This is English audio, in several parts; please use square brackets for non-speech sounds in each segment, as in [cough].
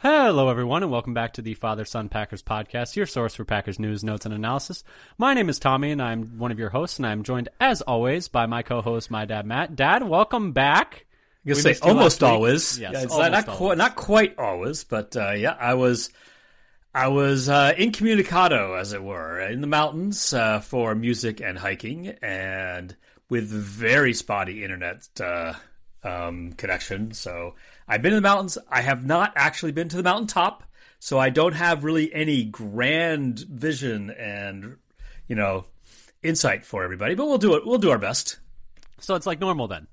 Hello, everyone, and welcome back to the Father Son Packers podcast, your source for Packers news, notes, and analysis. My name is Tommy, and I'm one of your hosts, and I'm joined, as always, by my co-host, my dad, Matt. Dad, welcome back. You We say almost always. Yes, Yeah, almost not, not, always. Quite, not quite always, but uh, yeah, I was, I was uh, incommunicado, as it were, in the mountains uh, for music and hiking, and with very spotty internet uh, um, connection. So I've been in the mountains. I have not actually been to the mountaintop, so I don't have really any grand vision and you know insight for everybody. But we'll do it. We'll do our best. So it's like normal then.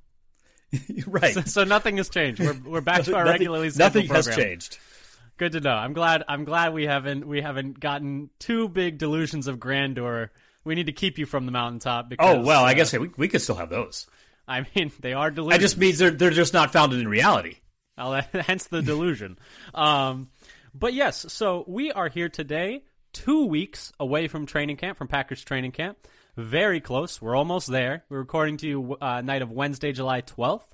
[laughs] right. So nothing has changed. We're, we're back to [laughs] our Nothing- regularly scheduled Nothing has program. changed. Good to know. I'm glad. I'm glad we haven't we haven't gotten too big delusions of grandeur. We need to keep you from the mountaintop. Because, Oh well, I uh, guess we we could still have those. I mean [laughs] they are It delusions. just means they're they're just not founded in reality. [laughs] Hence the delusion. um, but yes, so we are here today, two weeks away from training camp, from Packers training camp. Very close. We're almost there. We're recording to you uh, night of Wednesday, July 12th.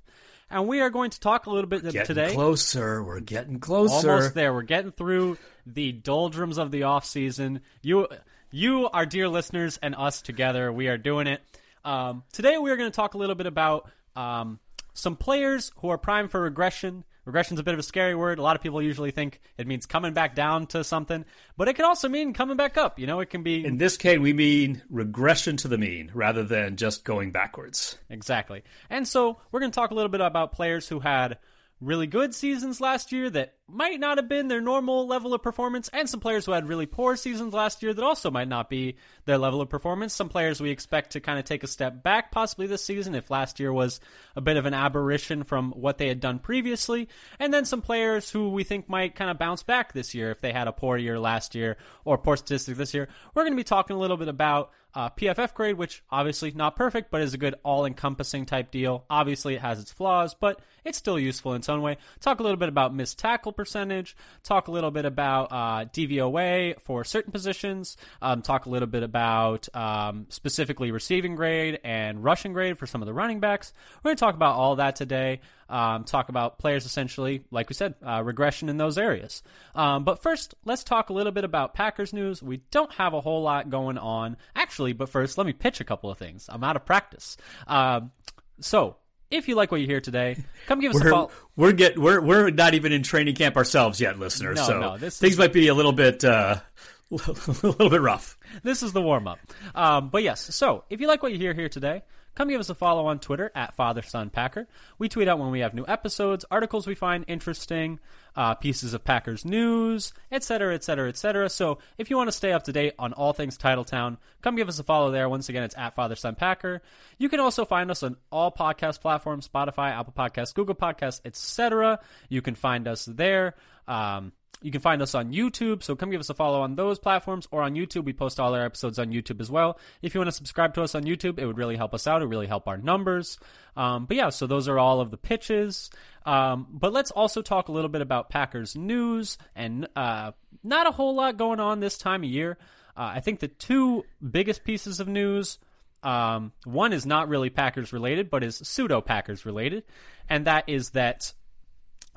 And we are going to talk a little bit Getting today. closer, we're getting closer. Almost there. We're getting through the doldrums of the off season. You, you, our dear listeners, and us together, we are doing it. Um, today, we are going to talk a little bit about um, some players who are primed for regression. Regression's a bit of a scary word. A lot of people usually think it means coming back down to something, but it can also mean coming back up. You know, it can be In this case, we mean regression to the mean rather than just going backwards. Exactly. And so we're going to talk a little bit about players who had really good seasons last year that might not have been their normal level of performance, and some players who had really poor seasons last year that also might not be their level of performance. Some players we expect to kind of take a step back possibly this season if last year was a bit of an aberration from what they had done previously, and then some players who we think might kind of bounce back this year if they had a poor year last year or poor statistics this year. We're going to be talking a little bit about uh, PFF grade, which obviously not perfect, but is a good all-encompassing type deal. Obviously, it has its flaws, but it's still useful in its own way. Talk a little bit about missed tackle percentage. Talk a little bit about uh, DVOA for certain positions. Um, talk a little bit about um, specifically receiving grade and rushing grade for some of the running backs. We're going to talk about all that today. Um, talk about players essentially, like we said, uh, regression in those areas. Um, but first, let's talk a little bit about Packers news. We don't have a whole lot going on, actually. But first, let me pitch a couple of things. I'm out of practice. Um, so, if you like what you hear today, come give us a We're follow. we're get we're we're not even in training camp ourselves yet, listeners. No, so no, this things is- might be a little bit uh, [laughs] a little bit rough. this is the warm up. Um, but yes, so if you like what you hear here today, come give us a follow on Twitter at Father Son Packer. We tweet out when we have new episodes, articles we find interesting, uh, pieces of Packers news, etc., etc., etc. So if you want to stay up to date on all things Titletown, come give us a follow there. Once again, it's at Father Son Packer. You can also find us on all podcast platforms: Spotify, Apple Podcasts, Google Podcasts, etc. You can find us there. Um, you can find us on YouTube, so come give us a follow on those platforms or on YouTube. We post all our episodes on YouTube as well. If you want to subscribe to us on YouTube, it would really help us out. It would really help our numbers. Um, but yeah, so those are all of the pitches. Um, but let's also talk a little bit about Packers news and uh, not a whole lot going on this time of year. Uh, I think the two biggest pieces of news um, one is not really Packers related, but is pseudo Packers related, and that is that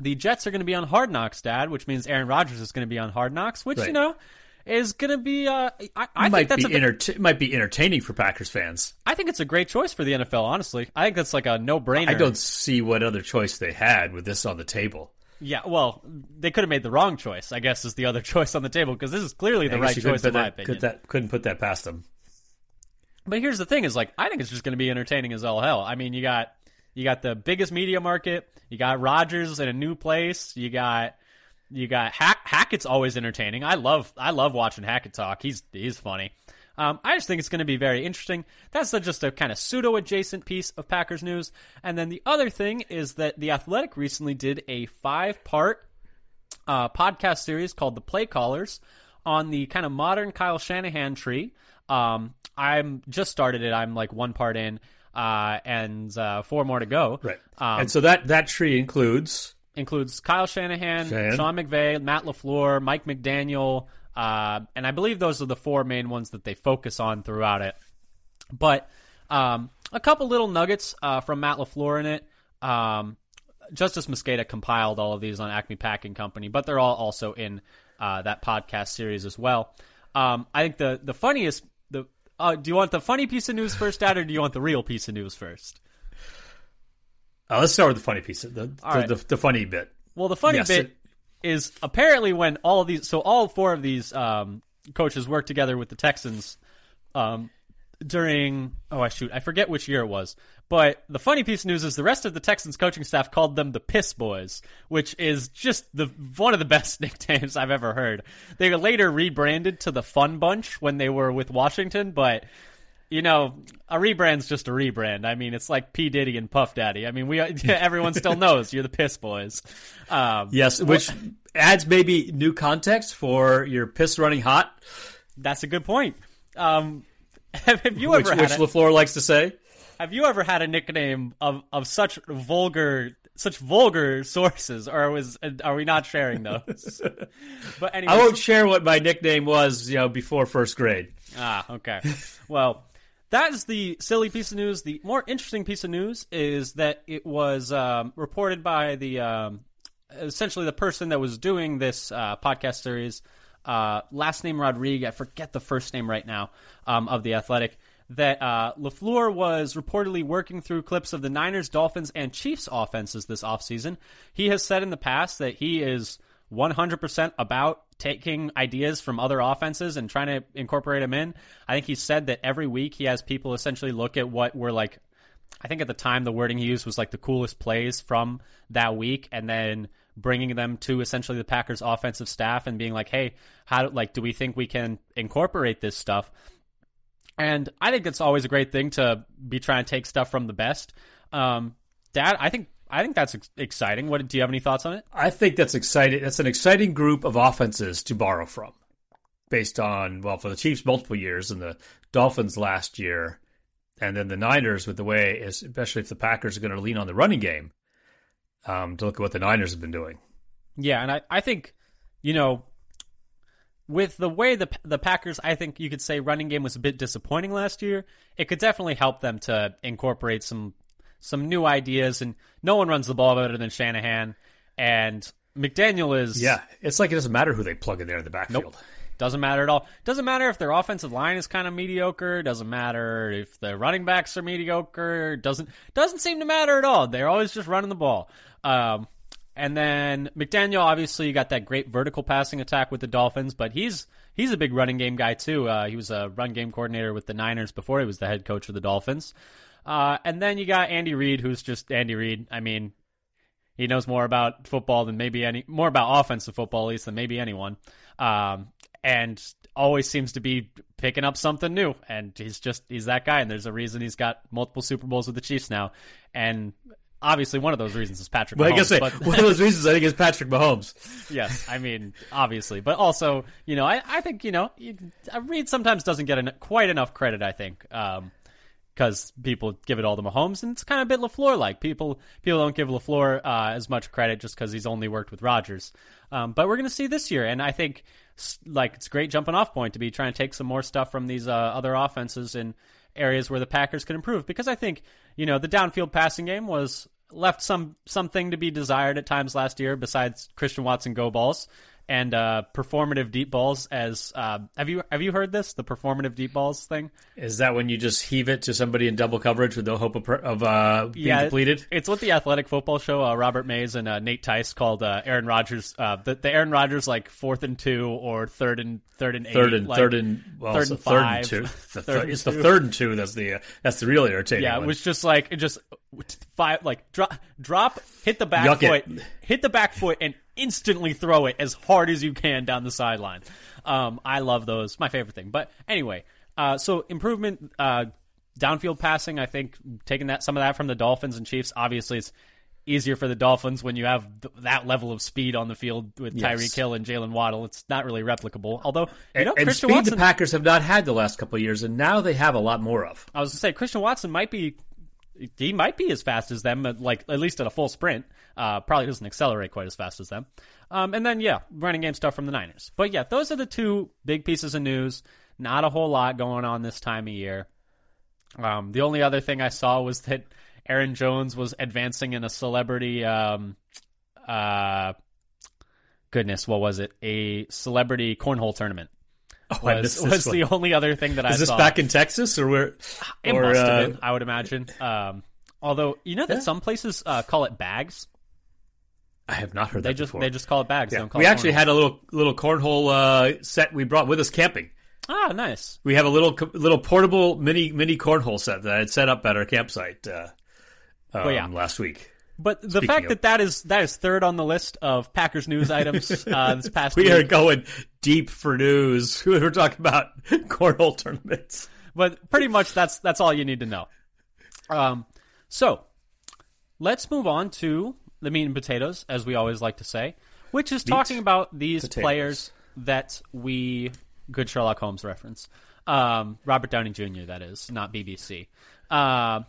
the Jets are going to be on Hard Knocks, Dad, which means Aaron Rodgers is going to be on Hard Knocks, which you know is going to be. Uh, I, I might think that's be a, enter- might be entertaining for Packers fans. I think it's a great choice for the NFL. Honestly, I think that's like a no brainer. I don't see what other choice they had with this on the table. Yeah, well, they could have made the wrong choice. I guess is the other [laughs] choice on the table because this is clearly the right choice in my that, opinion. could that, couldn't put that past them. But here's the thing: is like I think it's just going to be entertaining as all hell. I mean, you got you got the biggest media market, you got Rodgers in a new place, you got you got Hack- Hackett's always entertaining. I love I love watching Hackett talk. He's he's funny. Um, I just think it's going to be very interesting. That's just a kind of pseudo adjacent piece of Packers news. And then the other thing is that the Athletic recently did a five part uh, podcast series called The Play Callers on the kind of modern Kyle Shanahan tree. Um, I'm just started it. I'm like one part in, uh, and uh, four more to go. Right. Um, and so that that tree includes includes Kyle Shanahan, Shanahan. Sean McVay, Matt LaFleur, Mike McDaniel, uh, and I believe those are the four main ones that they focus on throughout it. But um, a couple little nuggets uh, from Matt LaFleur in it. Um, Justis Mosqueda compiled all of these on Acme Packing Company, but they're all also in uh, that podcast series as well. Um, I think the the funniest the uh, do you want the funny piece of news first, Dad, or do you want the real piece of news first? Uh, let's start with the funny piece, the the, right. the, the funny bit. Well, the funny Yes, bit it- is apparently when all of these, so all four of these um, coaches worked together with the Texans um, during, oh, I shoot, I forget which year it was. But the funny piece of news is the rest of the Texans coaching staff called them the Piss Boys, which is just the one of the [laughs] best nicknames I've ever heard. They were later rebranded to the Fun Bunch when they were with Washington, but you know, a rebrand's just a rebrand. I mean, it's like P Diddy and Puff Daddy. I mean, we [laughs] everyone still knows you're the Piss Boys. Um, Yes, which adds maybe new context for your piss running hot, That's a good point. Um, [laughs] have, you which ever which had a, Lafleur likes to say. have you ever had a nickname of, of such vulgar such vulgar sources, or was are we not sharing those? [laughs] but anyway, I won't share what my nickname was, you know, before first grade. Ah, okay. Well, that is the silly piece of news. The more interesting piece of news is that it was um, reported by the um, essentially the person that was doing this uh, podcast series. Uh, last name Rodriguez. I forget the first name right now um, of the Athletic. That uh, Lafleur was reportedly working through clips of the Niners, Dolphins, and Chiefs offenses this offseason. He has said in the past that he is 100% about taking ideas from other offenses and trying to incorporate them in. I think he said that every week he has people essentially look at what were like, I think at the time the wording he used was like the coolest plays from that week and then bringing them to essentially the Packers offensive staff and being like, hey, how, like, do we think we can incorporate this stuff? And I think it's always a great thing to be trying to take stuff from the best. Um, Dad, I think I think that's exciting. What do you have any thoughts on it? I think that's exciting. That's an exciting group of offenses to borrow from, based on well for the Chiefs multiple years and the Dolphins last year, and then the Niners with the way, especially if the Packers are going to lean on the running game, um, to look at what the Niners have been doing. Yeah, and I, I think, you know, with the way the the Packers, I think you could say running game was a bit disappointing last year. It could definitely help them to incorporate some some new ideas. And no one runs the ball better than Shanahan. And McDaniel is Yeah, it's like it doesn't matter who they plug in there in the backfield. Nope. Doesn't matter at all. Doesn't matter if their offensive line is kind of mediocre. Doesn't matter if the running backs are mediocre. Doesn't doesn't seem to matter at all. They're always just running the ball. Um, and then McDaniel, obviously, you got that great vertical passing attack with the Dolphins, but he's he's a big running game guy too. Uh, he was a run game coordinator with the Niners before he was the head coach of the Dolphins. Uh, and then you got Andy Reid, who's just Andy Reid. I mean, he knows more about football than maybe any more about offensive football at least than maybe anyone. Um, and always seems to be picking up something new. And he's just he's that guy. And there's a reason he's got multiple Super Bowls with the Chiefs now. And obviously, one of those reasons is Patrick. But Mahomes, I guess but- one of those reasons I think is Patrick Mahomes. [laughs] yes, I mean, obviously, but also, you know, I, I think you know, you, Reid sometimes doesn't get en- quite enough credit. I think because people give it all to Mahomes, and it's kind of a bit Lafleur like. People people don't give Lafleur uh, as much credit just because he's only worked with Rodgers. Um, but we're going to see this year, and I think like it's a great jumping off point to be trying to take some more stuff from these uh, other offenses in areas where the Packers could improve. Because I think you know the downfield passing game was left some something to be desired at times last year. Besides Christian Watson go balls and uh, performative deep balls. As uh, have you have you heard this the performative deep balls thing? Is that when you just heave it to somebody in double coverage with no hope of, of uh, being completed? It's what the Athletic Football Show, uh, Robert Mays and uh, Nate Tice called uh, Aaron Rodgers, uh, the, the Aaron Rodgers like fourth and two or third and third and eight, Third and like, third and well, third and third five, and two. [laughs] The third it's the third and two. That's the uh, that's the really irritating. Yeah, it was just like it just five like drop drop hit the back Yuck foot, it. hit the back foot, and instantly throw it as hard as you can down the sideline. Um, I love those. My favorite thing. But anyway, uh, so improvement uh, downfield passing. I think taking that some of that from the Dolphins and Chiefs. Obviously, it's easier for the Dolphins when you have th- that level of speed on the field with Yes. Tyreek Hill and Jaylen Waddle. It's not really replicable. Although you know, and Christian speed Watson, the Packers have not had the last couple of years, and now they have a lot more of. I was gonna say Christian Watson might be he might be as fast as them, like at least at a full sprint. Uh, probably doesn't accelerate quite as fast as them. Um, and then yeah, running game stuff from the Niners. But yeah, those are the two big pieces of news. Not a whole lot going on this time of year. Um, the only other thing I saw was that Aaron Jones was advancing in a celebrity. Um, uh, goodness, what was it? A celebrity cornhole tournament. Oh, Was, this was the only other thing that I Is this saw. back in Texas or where? It or, must have uh, been, I would imagine. Um, although you know that Yeah. some places uh, call it bags. I have not heard They that just before. they just call it bags. They Yeah. don't call We actually cornhole. had a little little cornhole uh, set we brought with us camping. ah nice. We have a little little portable mini mini cornhole set that I had set up at our campsite uh, um, yeah. last week. But the Speaking fact of- that that is that is third on the list of Packers news items [laughs] uh, this past week. We week. are going deep for news. [laughs] We're talking about [laughs] cornhole tournaments. but pretty much that's that's all you need to know. Um, so let's move on to the meat and potatoes, as we always like to say, which is talking about these potatoes. players that we good Sherlock Holmes reference, um, Robert Downey Jr. That is not BBC. Uh,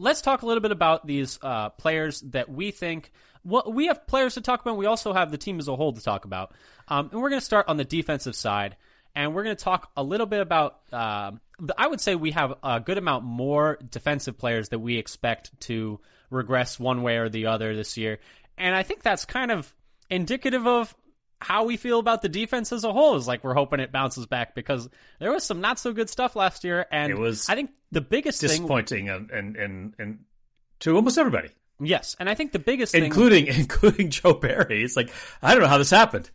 let's talk a little bit about these uh, players that we think. Well, we have players to talk about. We also have the team as a whole to talk about, um, and we're going to start on the defensive side and we're going to talk a little bit about. The- I would say we have a good amount more defensive players that we expect to regress one way or the other this year, and I think that's kind of indicative of how we feel about the defense as a whole. Is like we're hoping it bounces back because there was some not so good stuff last year, and It was I think the biggest thing, Disappointing and and and, and to almost everybody, yes, and I think the biggest thing, including [laughs] including Joe Barry. It's like I don't know how this happened.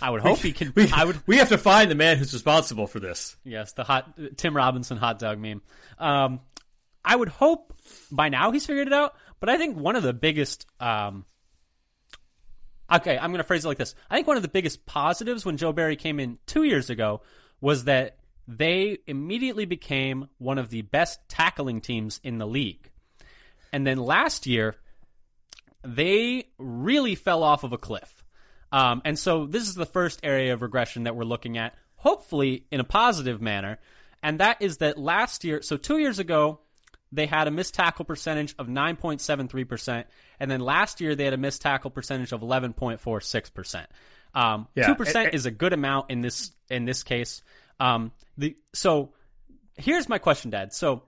I would hope he can. We, I would we have to find the man who's responsible for this. Yes, the hot Tim Robinson hot dog meme. Um, I would hope by now he's figured it out. But I think one of the biggest. Um, okay, I'm going to phrase it like this. I think one of the biggest positives when Joe Barry came in two years ago was that they immediately became one of the best tackling teams in the league. And then last year, they really fell off of a cliff. Um, and so this is the first area of regression that we're looking at, hopefully in a positive manner. And that is that last year, so two years ago, they had a missed tackle percentage of 9.73%. And then last year, they had a missed tackle percentage of 11.46%. Um, Yeah, 2% and- is a good amount in this, in this case. Um, the, so here's my question, Dad. So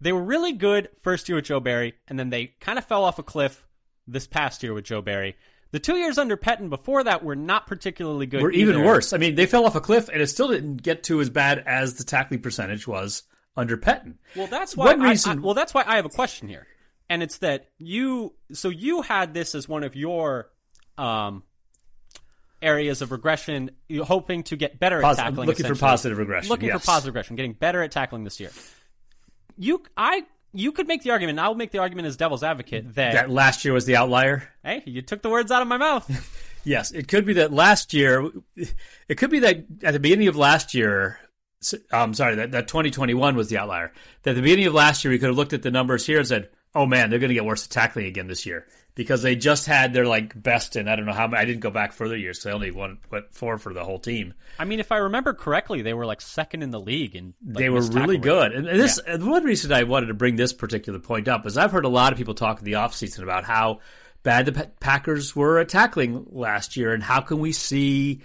they were really good first year with Joe Barry, and then they kind of fell off a cliff this past year with Joe Barry. The two years under Pettine before that were not particularly good. We're even worse. I mean, they fell off a cliff, and it still didn't get to as bad as the tackling percentage was under Pettine. Well, that's why. One I- reason- I, well, that's why I have a question here, and it's that you. So you had this as one of your um, areas of regression, you hoping to get better Posi- at tackling. This. Looking for positive regression, Looking yes. for positive regression, getting better at tackling this year. You, I, you could make the argument. and I'll make the argument as devil's advocate that, That last year was the outlier. hey, you took the words out of my mouth. [laughs] Yes, it could be that last year. It could be that at the beginning of last year. I'm sorry, that, that 2021 was the outlier. That at the beginning of last year, we could have looked at the numbers here and said, "Oh man, they're going to get worse at tackling again this year." Because they just had their like best in I don't know how many. I didn't go back further years, so I only won what four for the whole team. I mean, if I remember correctly, they were like second in the league, and they were really good. And this and one reason I wanted to bring this particular point up is I've heard a lot of people talk in the offseason about how bad the Packers were at tackling last year and how can we see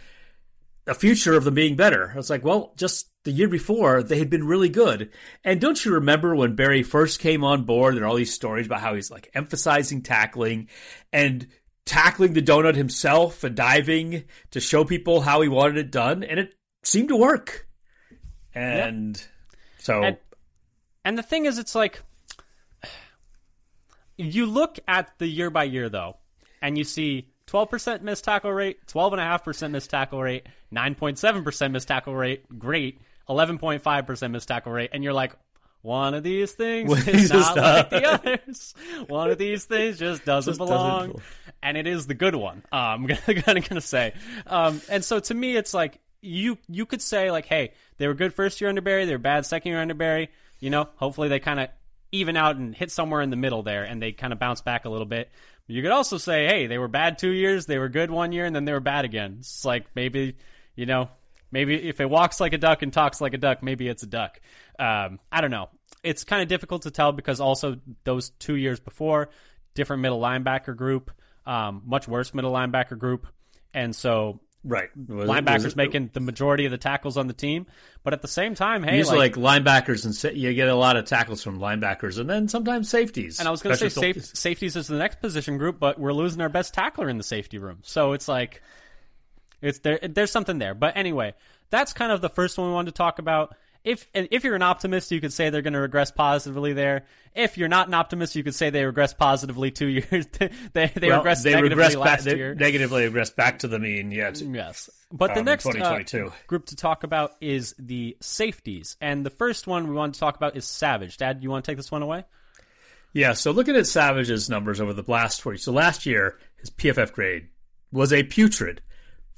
a future of them being better. It's like, well, just the year before they had been really good. And don't you remember when Barry first came on board? There are all these stories about how he's like emphasizing tackling and tackling the donut himself and diving to show people how he wanted it done, and it seemed to work. And so And- And the thing is, it's like [sighs] you look at the year by year though, and you see 12% missed tackle rate, 12.5% missed tackle rate, 9.7% missed tackle rate, great, 11.5% missed tackle rate, and you're like, one of these things is not like the others. One of these things just [laughs] doesn't Just doesn't belong. belong. and it is the good one. Um, I'm [laughs] gonna, gonna, gonna say. Um, and so to me, it's like you you could say like, hey, they were good first year under Barry, they were bad second year under Barry. You know, hopefully they kind of even out and hit somewhere in the middle there, and they kind of bounce back a little bit. You could also say, hey, they were bad two years, they were good one year, and then they were bad again. It's like maybe you know. Maybe if it walks like a duck and talks like a duck, maybe it's a duck. Um, I don't know. It's kind of difficult to tell because also those two years before, different middle linebacker group, um, much worse middle linebacker group, and so Right. Was, linebackers was, making the majority of the tackles on the team. But at the same time, hey, usually like, like, linebackers and sa- you get a lot of tackles from linebackers, and then sometimes safeties. and I was going to say safe, safeties is the next position group, but we're losing our best tackler in the safety room. So it's like it's there. There's something there. But anyway, that's kind of the first one we wanted to talk about. If and if you're an optimist, you could say they're going to regress positively there. If you're not an optimist, you could say they regress positively two [laughs] years. they they well, regressed they negatively regress back. last They year. negatively regress back to the mean. Yet, Yes. But the Um, next uh, group to talk about is the safeties. And the first one we want to talk about is Savage. Dad, you want to take this one away? yeah. So looking at Savage's numbers over the last forty. So last year, his PFF grade was a putrid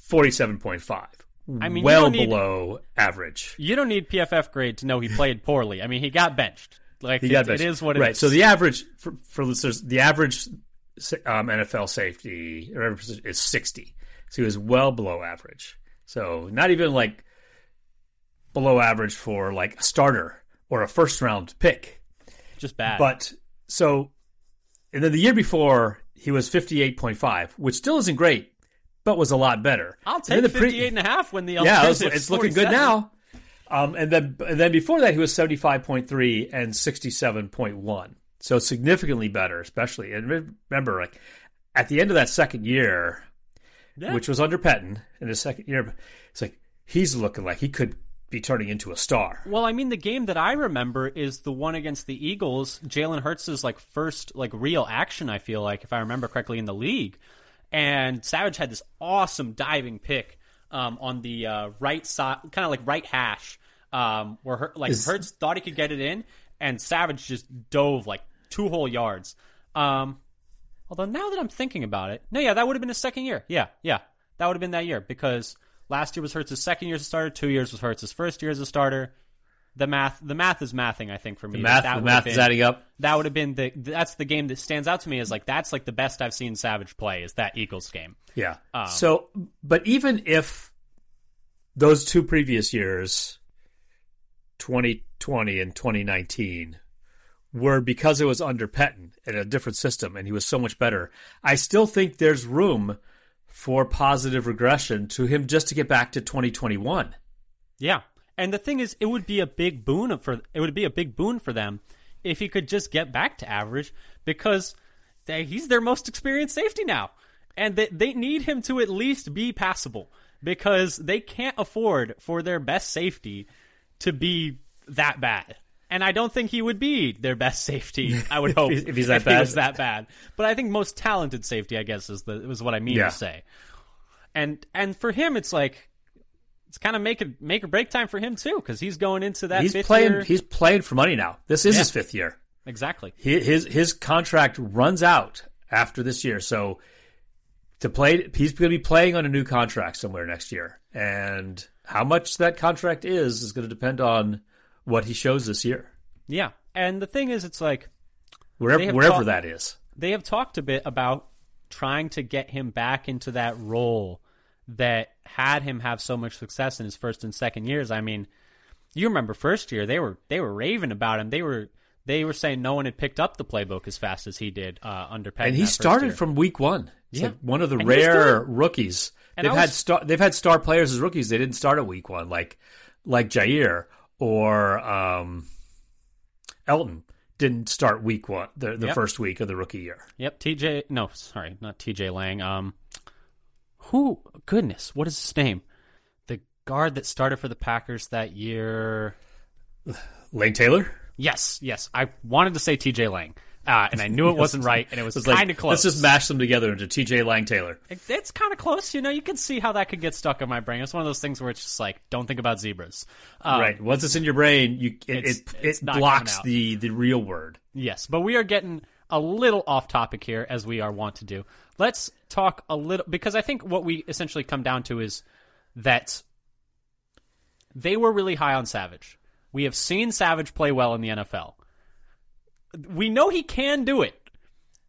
forty-seven point five. I mean, well need- below average. You don't need PFF grade to know he played poorly. I mean, he got benched. Like He it, got benched. is what it is. right. So the average for, for listeners, the average um, NFL safety or is sixty. So he was well below average. So not even like below average for like a starter or a first round pick. just bad. But so, and then the year before he was fifty eight point five, which still isn't great, but was a lot better. I'll take the pre- and a half when the yeah, it's, it's looking good now. Um, and then and then before that, he was seventy five point three and sixty seven point one. So significantly better, especially. And remember, like at the end of that second year, Yeah. which was under Pettine in his second year, it's like he's looking like he could be turning into a star. Well, I mean, the game that I remember is the one against the Eagles. Jalen Hurts' like first like real action. I feel like, if I remember correctly, in the league, and Savage had this awesome diving pick um, on the uh, right side, kind of like right hash, um, where Hur- like Is- thought he could get it in, and Savage just dove like two whole yards. Um, although now that I'm thinking about it, no, yeah, that would have been his second year. Yeah, yeah, that would have been that year because last year was Hurts' second year as a starter. Two years was Hurts' first year as a starter. The math, the math is mathing. I think for me, The math, that the math is adding up. That would have been the. That's the game that stands out to me is like that's like the best I've seen Savage play is that Eagles game. Yeah. Um, so, but even if those two previous years, 2020 and 2019, were because it was under Pettine in a different system and he was so much better, I still think there's room for positive regression to him just to get back to 2021. Yeah, and the thing is, it would be a big boon for it would be a big boon for them if he could just get back to average because they, he's their most experienced safety now, and they they need him to at least be passable because they can't afford for their best safety to be that bad. And I don't think he would be their best safety. [laughs] I would hope if he's that he bad. was that bad. But I think most talented safety, I guess, is the is what I mean Yeah. to say. And and for him, it's like it's kind of make it make or break time for him too because he's going into that He's playing. year. He's playing for money now. This is Yeah. his fifth year. exactly. He, his his contract runs out after this year, so to play, he's going to be playing on a new contract somewhere next year, and how much that contract is is going to depend on what he shows this year, Yeah. And the thing is, it's like wherever wherever taught- that is. they have talked a bit about trying to get him back into that role that had him have so much success in his first and second years. I mean, you remember first year they were they were raving about him. They were they were saying no one had picked up the playbook as fast as he did uh, under Pettine. And he started year. from week one. He's Yeah. like one of the And rare rookies. And they've I had star they've had star players as rookies. They didn't start at week one, like like Jaire or um, Elton didn't start week one, the, the Yep. first week of the rookie year. Yep, TJ. No, sorry, not TJ Lang. Um, who? Goodness, what is his name? The guard that started for the Packers that year. Lane Taylor. Yes, yes. I wanted to say TJ Lang, uh, and I knew it wasn't right, and it was [laughs] like, kind of close. Let's just mash them together into T.J. Lang Taylor. It- it's kind of close. You know, you can see how that could get stuck in my brain. It's one of those things where it's just like, don't think about zebras. Um, right. Once it's in your brain, you it It's- it, it blocks the the real word. Yes, but we are getting a little off topic here, as we are wont to do. Let's talk a little because I think what we essentially come down to is that they were really high on Savage. We have seen Savage play well in the NFL. We know he can do it.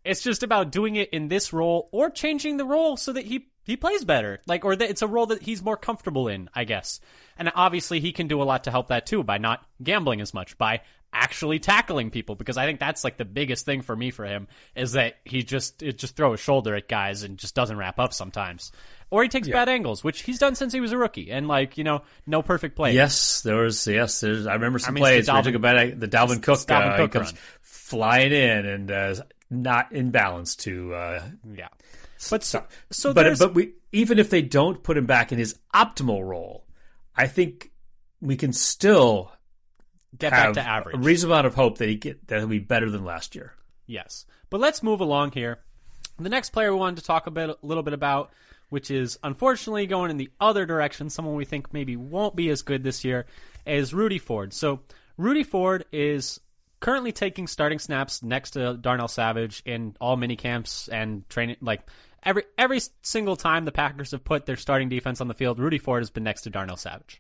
It's just about doing it in this role or changing the role so that he he plays better. Like or that it's a role that he's more comfortable in, I guess. And obviously he can do a lot to help that too by not gambling as much, by actually tackling people because I think that's like the biggest thing for me for him is that he just it just throw his shoulder at guys and just doesn't wrap up sometimes. Or he takes bad angles, which he's done since he was a rookie, and like you know, no perfect play. Yes, there was. Yes, there's. I remember some I mean, plays the where he Dalvin- took a bad. The Dalvin Cook, Dalvin uh, Cook comes flying in and uh, not in balance to. Uh, yeah. But so, so but but we even if they don't put him back in his optimal role, I think we can still get back to average. a reasonable amount of hope that he get that he'll be better than last year. Yes. But let's move along here. The next player we wanted to talk a bit, a little bit about, which is unfortunately going in the other direction, someone we think maybe won't be as good this year, is Rudy Ford. So Rudy Ford is currently taking starting snaps next to Darnell Savage in all mini camps and training. Like every every single time the Packers have put their starting defense on the field, Rudy Ford has been next to Darnell Savage.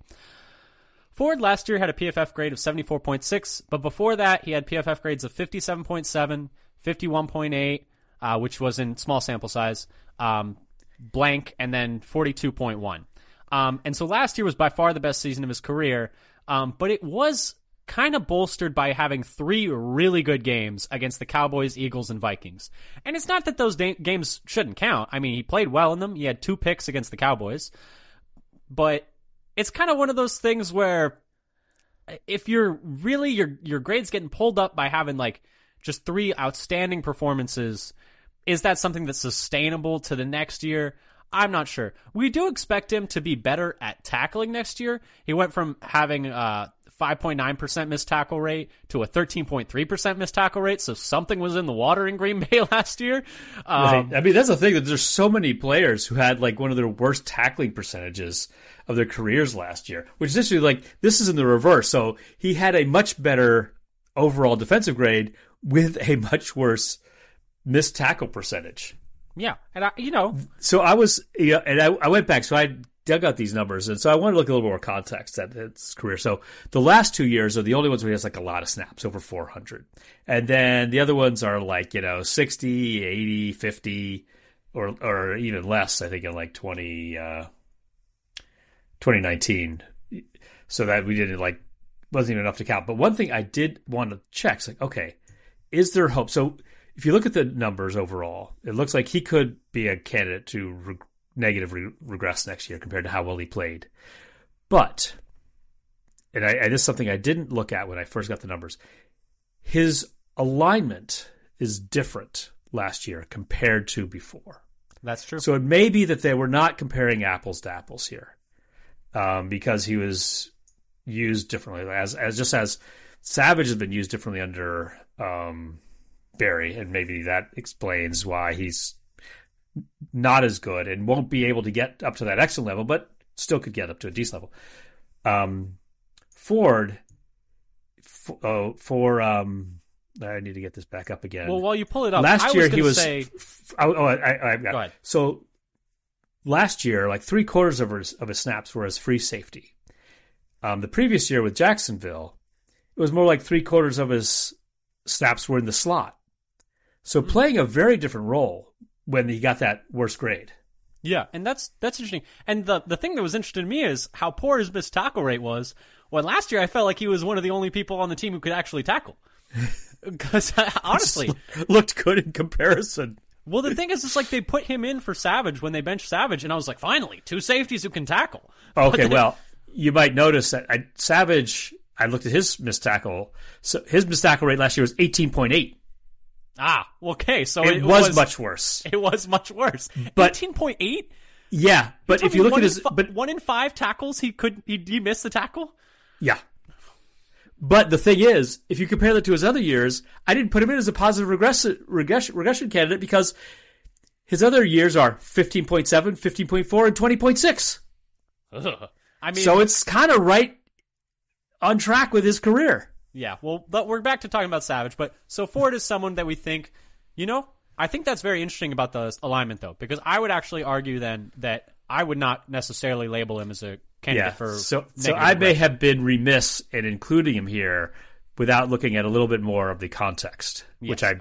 Ford last year had a PFF grade of 74.6, but before that, he had PFF grades of 57.7, 51.8, uh, which was in small sample size, um, blank, and then 42.1. Um, and so last year was by far the best season of his career, um, but it was kind of bolstered by having three really good games against the Cowboys, Eagles, and Vikings. And it's not that those da- games shouldn't count. I mean, he played well in them. He had two picks against the Cowboys, but it's kind of one of those things where if you're really your your grades getting pulled up by having like just three outstanding performances, is that something that's sustainable to the next year? I'm not sure. We do expect him to be better at tackling next year. He went from having a 5.9% missed tackle rate to a 13.3% missed tackle rate, so something was in the water in Green Bay [laughs] last year. Um, Right. I mean, that's the thing that there's so many players who had like one of their worst tackling percentages of their careers last year, which is actually like this is in the reverse. So he had a much better overall defensive grade with a much worse missed tackle percentage. Yeah, and I, you know, So I was, yeah, and I, I went back. So I dug out these numbers, and so I wanted to look a little more context at his career. So the last two years are the only ones where he has like a lot of snaps, over 400, and then the other ones are like you know 60, 80, 50, or or even less. I think in like 20, uh, 2019. So that we didn't like wasn't even enough to count. But one thing I did want to check is like, okay, is there hope? So if you look at the numbers overall, it looks like he could be a candidate to re- negative re- regress next year compared to how well he played. But, and, I, and this is something I didn't look at when I first got the numbers, his alignment is different last year compared to before. that's true. So it may be that they were not comparing apples to apples here, um, because he was used differently. As as just as Savage has been used differently under um, Barry, and maybe that explains why he's not as good and won't be able to get up to that excellent level, but still could get up to a decent level. Um, Ford, for, oh, for um, I need to get this back up again. well, while you pull it up, last I year was he was. say, oh, oh, I, I, I got. So last year, like three quarters of his of his snaps were as free safety. Um, the previous year with Jacksonville, it was more like three quarters of his snaps were in the slot. So Hmm. playing a very different role when he got that worst grade. Yeah, and that's that's interesting. And the the thing that was interesting to me is how poor his missed tackle rate was. When last year I felt like he was one of the only people on the team who could actually tackle. [laughs] Because uh, honestly, [laughs] looked good in comparison. well, the thing is, it's like they put him in for Savage when they benched Savage, and I was like, finally, two safeties who can tackle. [laughs] Okay, well, you might notice that I, Savage. I looked at his missed tackle. So his missed tackle rate last year was eighteen point eight. Ah, okay, so It, it, was, much worse. [laughs] It was much worse. But- eighteen point eight. Yeah, but if you look at his, fi- but one in five tackles, he could he, he missed the tackle. Yeah. But the thing is, if you compare that to his other years, I didn't put him in as a positive regression, regression, regression candidate because his other years are 15.7, 15.4, and 20.6. [laughs] I mean, So it's kind of right on track with his career. Yeah, well, but we're back to talking about Savage. But so Ford is someone that we think, you know, I think that's very interesting about the alignment, though, because I would actually argue then that I would not necessarily label him as a candidate Yeah. for. So, so I may have been remiss in including him here without looking at a little bit more of the context, which I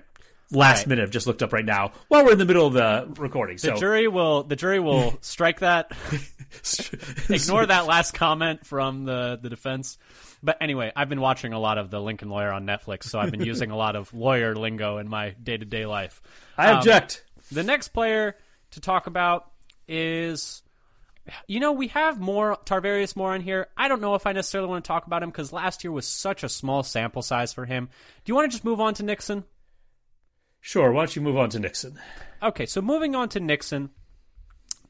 last Right. minute. I've just looked up right now while we're in the middle of the recording. The so jury will the jury will [laughs] strike that. [laughs] Ignore that last comment from the the defense. But anyway, I've been watching a lot of the Lincoln Lawyer on Netflix, so I've been [laughs] using a lot of lawyer lingo in my day to day life. I um, object. The next player to talk about is, you know, we have more Tarvarius Moore in here. I don't know if I necessarily want to talk about him because last year was such a small sample size for him. Do you want to just move on to Nixon? Sure. Why don't you move on to Nixon? Okay, so moving on to Nixon,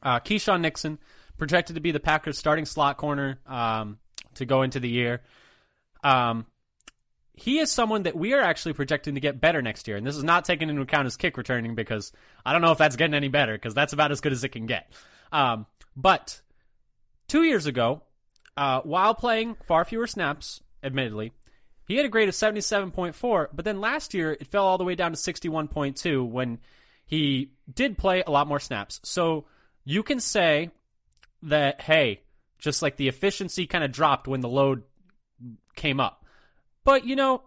uh, Keisean Nixon projected to be the Packers' starting slot corner um, to go into the year. Um, he is someone that we are actually projecting to get better next year, and this is not taking into account his kick returning because I don't know if that's getting any better because that's about as good as it can get. Um, but two years ago, uh, while playing far fewer snaps, admittedly, he had a grade of 77.4, but then last year it fell all the way down to 61.2 when he did play a lot more snaps. So you can say that, hey, just like the efficiency kind of dropped when the load came up. But, you know,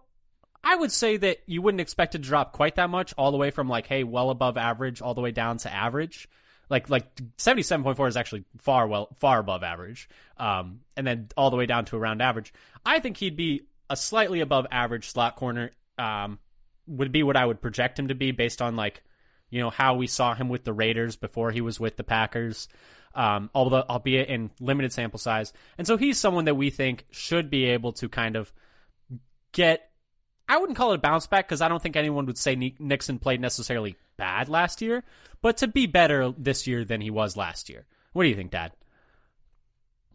I would say that you wouldn't expect it to drop quite that much, all the way from like, hey, well above average, all the way down to average. Like like seventy seven point four is actually far well far above average, um, and then all the way down to around average. I think he'd be a slightly above average slot corner. Um, would be what I would project him to be based on like, you know, how we saw him with the Raiders before he was with the Packers. Um, although albeit in limited sample size, and so he's someone that we think should be able to kind of get I wouldn't call it a bounce back because I don't think anyone would say Nixon played necessarily bad last year, but to be better this year than he was last year. What do you think, Dad?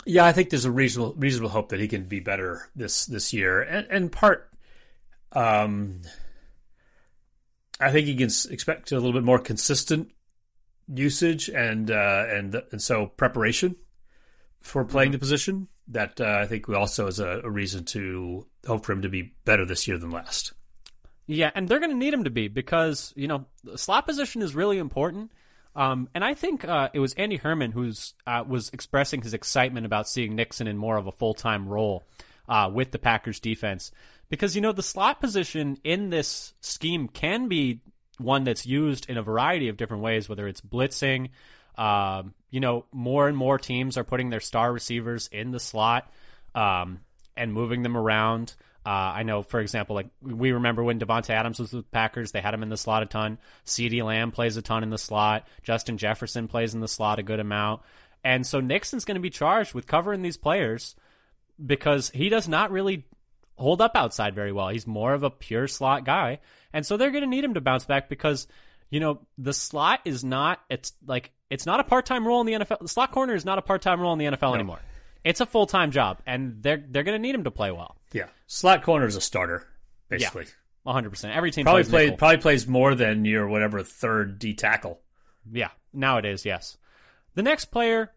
Yeah, I think there's a reasonable reasonable hope that he can be better this this year, and, and part, um, I think he can expect a little bit more consistent usage and uh, and and so preparation for playing the position. That uh, I think also is a, a reason to hope for him to be better this year than last. Yeah, and they're going to need him to be because you know the slot position is really important. Um, and I think uh, it was Andy Herman who's uh, was expressing his excitement about seeing Nixon in more of a full time role uh, with the Packers defense because you know the slot position in this scheme can be one that's used in a variety of different ways, whether it's blitzing. Um, you know, more and more teams are putting their star receivers in the slot um, and moving them around. Uh, I know, for example, like we remember when Davante Adams was with the Packers, they had him in the slot a ton. CeeDee Lamb plays a ton in the slot. Justin Jefferson plays in the slot a good amount. And so Nixon's going to be charged with covering these players because he does not really hold up outside very well. He's more of a pure slot guy. And so they're going to need him to bounce back because, you know, the slot is not, it's like, it's not a part time role in the NFL. The slot corner is not a part time role in the NFL anymore. It's a full time job, and they're they're going to need him to play well. Yeah, slot corner is a starter basically. One hundred percent. Every team Probably plays nickel. probably plays more than your whatever third D tackle. Yeah, nowadays, yes. The next player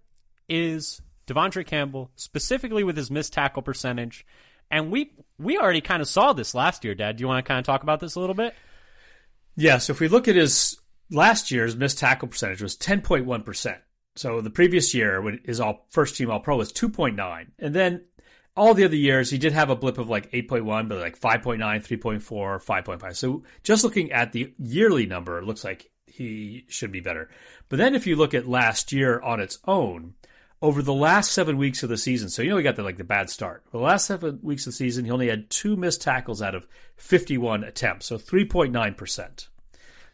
is De'Vondre Campbell, specifically with his missed tackle percentage. And we we already kind of saw this last year, Dad. Do you want to kind of talk about this a little bit? Yeah, so if we look at his last year's missed tackle percentage was 10.1%. So the previous year when his all first team all pro was 2.9. And then all the other years he did have a blip of like 8.1 but like 5.9, 3.4, 5.5. So just looking at the yearly number it looks like he should be better. But then if you look at last year on its own over the last 7 weeks of the season. So you know we got the like the bad start. For the last 7 weeks of the season he only had two missed tackles out of 51 attempts. So 3.9%.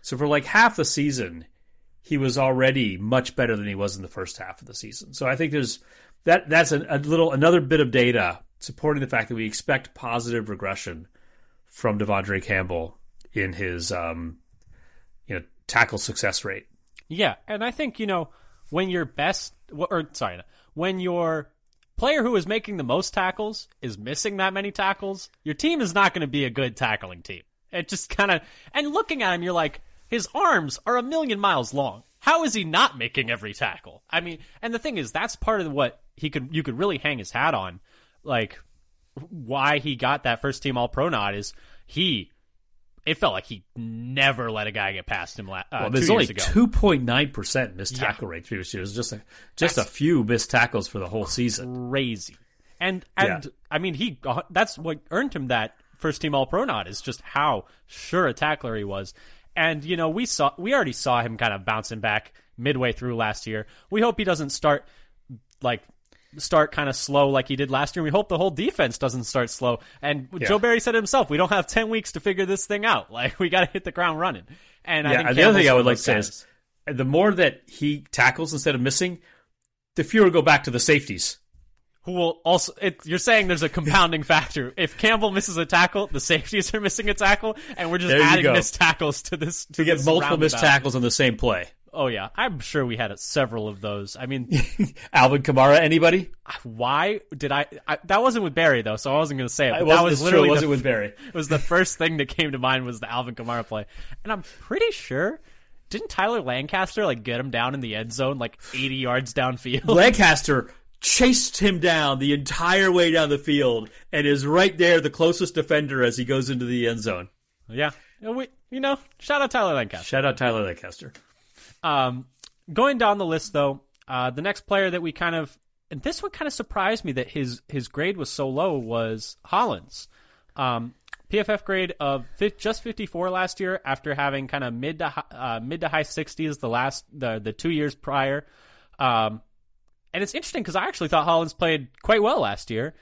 So for like half the season, he was already much better than he was in the first half of the season. So I think there's that that's a, a little another bit of data supporting the fact that we expect positive regression from De'Vondre Campbell in his um, you know tackle success rate. Yeah, and I think you know when your best or sorry, when your player who is making the most tackles is missing that many tackles, your team is not going to be a good tackling team. It just kind of and looking at him, you're like, his arms are a million miles long. How is he not making every tackle? I mean, and the thing is, that's part of what he could you could really hang his hat on, like why he got that first team All Pro nod is he. It felt like he never let a guy get past him. Uh, Well, there's only two point nine percent missed Yeah. tackle rate previous years. Just a just a few missed tackles for the whole season. crazy. And and Yeah. I mean he that's what earned him that first team all pro nod is just how sure a tackler he was. And you know, we saw we already saw him kind of bouncing back midway through last year. We hope he doesn't start like start kind of slow like he did last year. We hope the whole defense doesn't start slow. And Yeah. Joe Barry said himself, we don't have 10 weeks to figure this thing out. [laughs] Like we got to hit the ground running. And I think and the other thing I would like to say is the more that he tackles instead of missing, the fewer go back to the safeties. who will also it, you're saying there's a compounding [laughs] factor. If Campbell misses a tackle, the safeties are [laughs] missing a tackle, and we're just adding go. missed tackles to this to To get multiple missed tackles on the same play. Oh yeah, I'm sure we had several of those. I mean, [laughs] Alvin Kamara, anybody? why did I, I? That wasn't with Barry though, so I wasn't going to say it. That was true, it wasn't the, with Barry. [laughs] It was the first thing that came to mind was the Alvin Kamara play, and I'm pretty sure didn't Tyler Lancaster like get him down in the end zone like 80 yards downfield? [laughs] Lancaster chased him down the entire way down the field and is right there, the closest defender as he goes into the end zone. yeah, we, you know, shout out Tyler Lancaster. Shout out Tyler Lancaster. Um, going down the list though, uh, the next player that we kind of and this one kind of surprised me that his his grade was so low was Hollins. Um, PFF grade of just 54 last year after having kind of mid to hi- uh, mid to high 60s the last the the two years prior. Um, and it's interesting because I actually thought Hollins played quite well last year.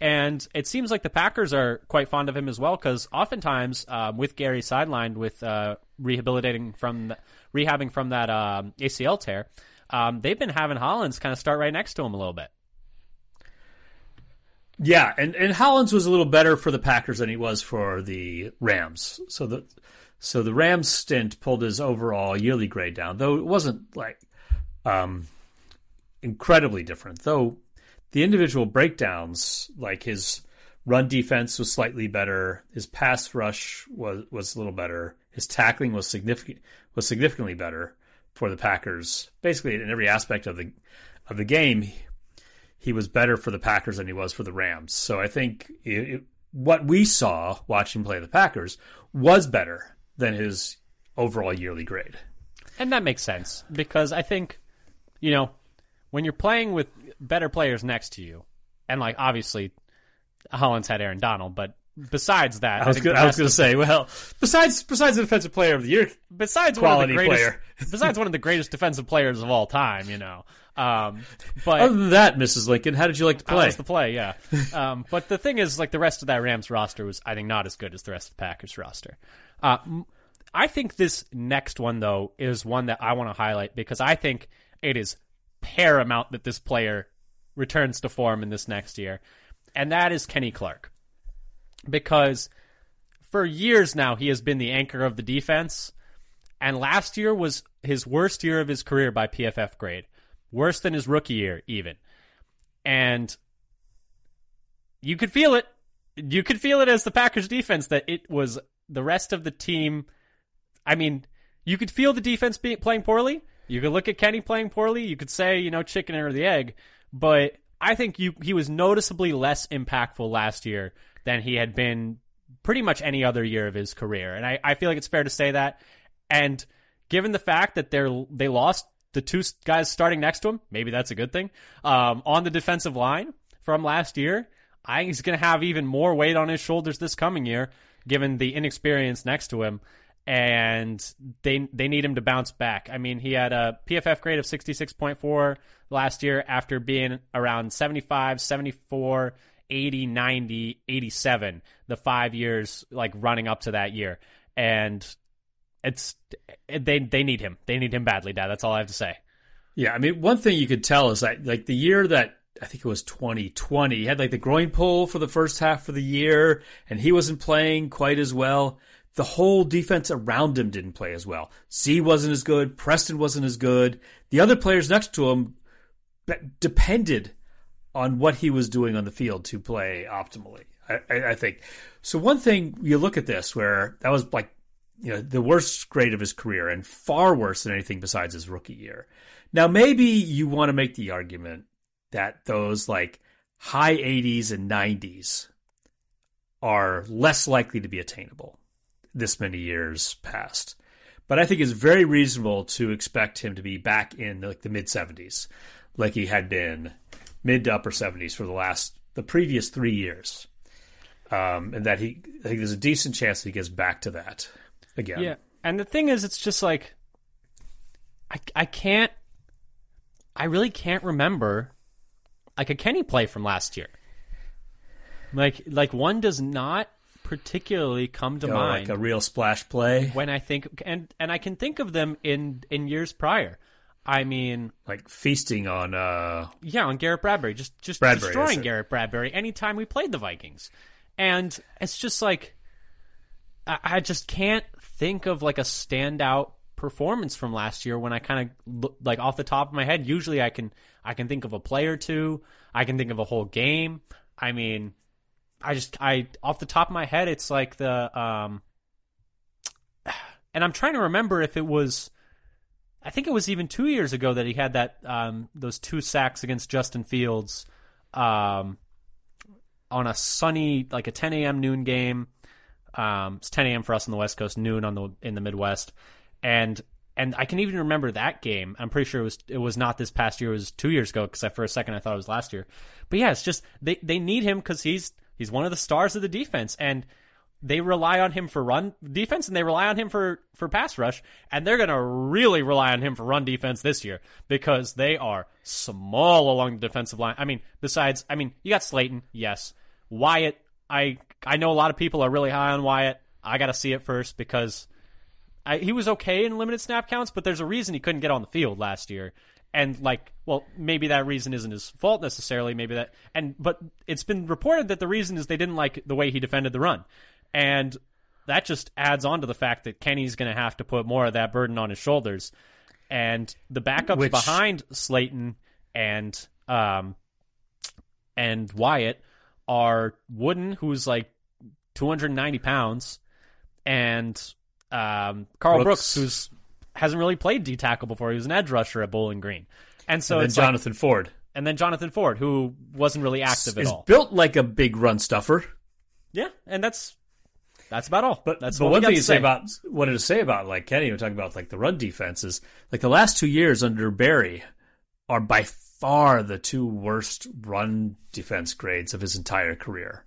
And it seems like the Packers are quite fond of him as well because oftentimes um, with Gary sidelined with uh, rehabilitating from the, rehabbing from that um, ACL tear, um, they've been having Hollins kind of start right next to him a little bit. Yeah, and, and Hollins was a little better for the Packers than he was for the Rams. So the so the Rams stint pulled his overall yearly grade down, though it wasn't like um, incredibly different. Though the individual breakdowns, like his run defense was slightly better, his pass rush was was a little better, his tackling was significant was significantly better for the Packers. Basically, in every aspect of the of the game, he was better for the Packers than he was for the Rams. So I think it, it, what we saw watching play the Packers was better than his overall yearly grade. And that makes sense because I think, you know, when you're playing with better players next to you, and like obviously Hollins had Aaron Donald, but besides that, I was gonna, I was going to say, well, besides besides the defensive player of the year, besides quality one of the greatest, player. [laughs] besides one of the greatest defensive players of all time, you know. Um, but other than that, Mrs. Lincoln, how did you like to play? was the play, yeah. um, but the thing is, like the rest of that Rams roster was, I think, not as good as the rest of the Packers roster. Uh, I think this next one though is one that I want to highlight because I think it is paramount that this player returns to form in this next year, and that is Kenny Clark, because for years now he has been the anchor of the defense, and last year was his worst year of his career by PFF grade, worse than his rookie year even and you could feel it. You could feel it as the Packers defense that it was the rest of the team. I mean, you could feel the defense being playing poorly. You could look at Kenny playing poorly. You could say, you know, chicken or the egg. But I think you he was noticeably less impactful last year than he had been pretty much any other year of his career. And I, I feel like it's fair to say that. And given the fact that they're they lost the two guys starting next to him, maybe that's a good thing. Um, on the defensive line from last year, I think he's going to have even more weight on his shoulders this coming year, given the inexperience next to him. And they they need him to bounce back. I mean, he had a PFF grade of 66.4 last year after being around 75, 74, 80, 90, 87 the five years like running up to that year. And it's they they need him. They need him badly, Dad. That's all I have to say. Yeah, I mean, one thing you could tell is that like the year that I think it was 2020, he had like the groin pull for the first half of the year, and he wasn't playing quite as well. The whole defense around him didn't play as well. Z wasn't as good. Preston wasn't as good. The other players next to him depended on what he was doing on the field to play optimally. I, I, I think. So one thing you look at this where that was like you know the worst grade of his career and far worse than anything besides his rookie year. Now maybe you want to make the argument that those like high 80s and 90s are less likely to be attainable this many years past. But I think it's very reasonable to expect him to be back in like the mid 70s like he had been mid to upper 70s for the last the previous 3 years. Um, and that he I think there's a decent chance that he gets back to that again. Yeah. And the thing is, it's just like I I can't. I really can't remember like a Kenny play from last year. Like like one does not particularly come to Go, mind like a real splash play, when I think and and I can think of them in in years prior. I mean, like feasting on. uh yeah, on Garrett Bradbury, just just Bradbury, destroying. Garrett Bradbury anytime we played the Vikings, and it's just like I, I just can't think of like a standout performance from last year when I kind of like off the top of my head. Usually, I can I can think of a play or two. I can think of a whole game. I mean, I just I off the top of my head, it's like the um, [sighs] and I'm trying to remember if it was. I think it was even two years ago that he had that um, those two sacks against Justin Fields um, on a sunny like a 10 a.m. noon game. Um, it's 10 a.m. for us on the West Coast, noon on the in the Midwest, and and I can even remember that game. I'm pretty sure it was it was not this past year; it was two years ago. Because for a second I thought it was last year. But yeah, it's just they they need him because he's he's one of the stars of the defense, and they rely on him for run defense and they rely on him for for pass rush and they're going to really rely on him for run defense this year because they are small along the defensive line. I mean, besides, I mean, you got Slaton, yes. Wyatt, I I know a lot of people are really high on Wyatt. I got to see it first because I, he was okay in limited snap counts, but there's a reason he couldn't get on the field last year. And like, well, maybe that reason isn't his fault necessarily. Maybe that, and but it's been reported that the reason is they didn't like the way he defended the run, and that just adds on to the fact that Kenny's going to have to put more of that burden on his shoulders. And the backups Which- behind Slaton and um and Wyatt are Wooden, who's like 290 pounds, and um, Karl Brooks, Brooks. who's hasn't really played D tackle before. He was an edge rusher at Bowling Green, and so and then it's like- Jonathan Ford and then Jonathan Ford, who wasn't really active at is all. built like a big run stuffer. Yeah, and that's that's about all. But that's but what one thing to to say about wanted to say about like Kenny, we're talking about like the run defense is like the last two years under Barry are by far the two worst run defense grades of his entire career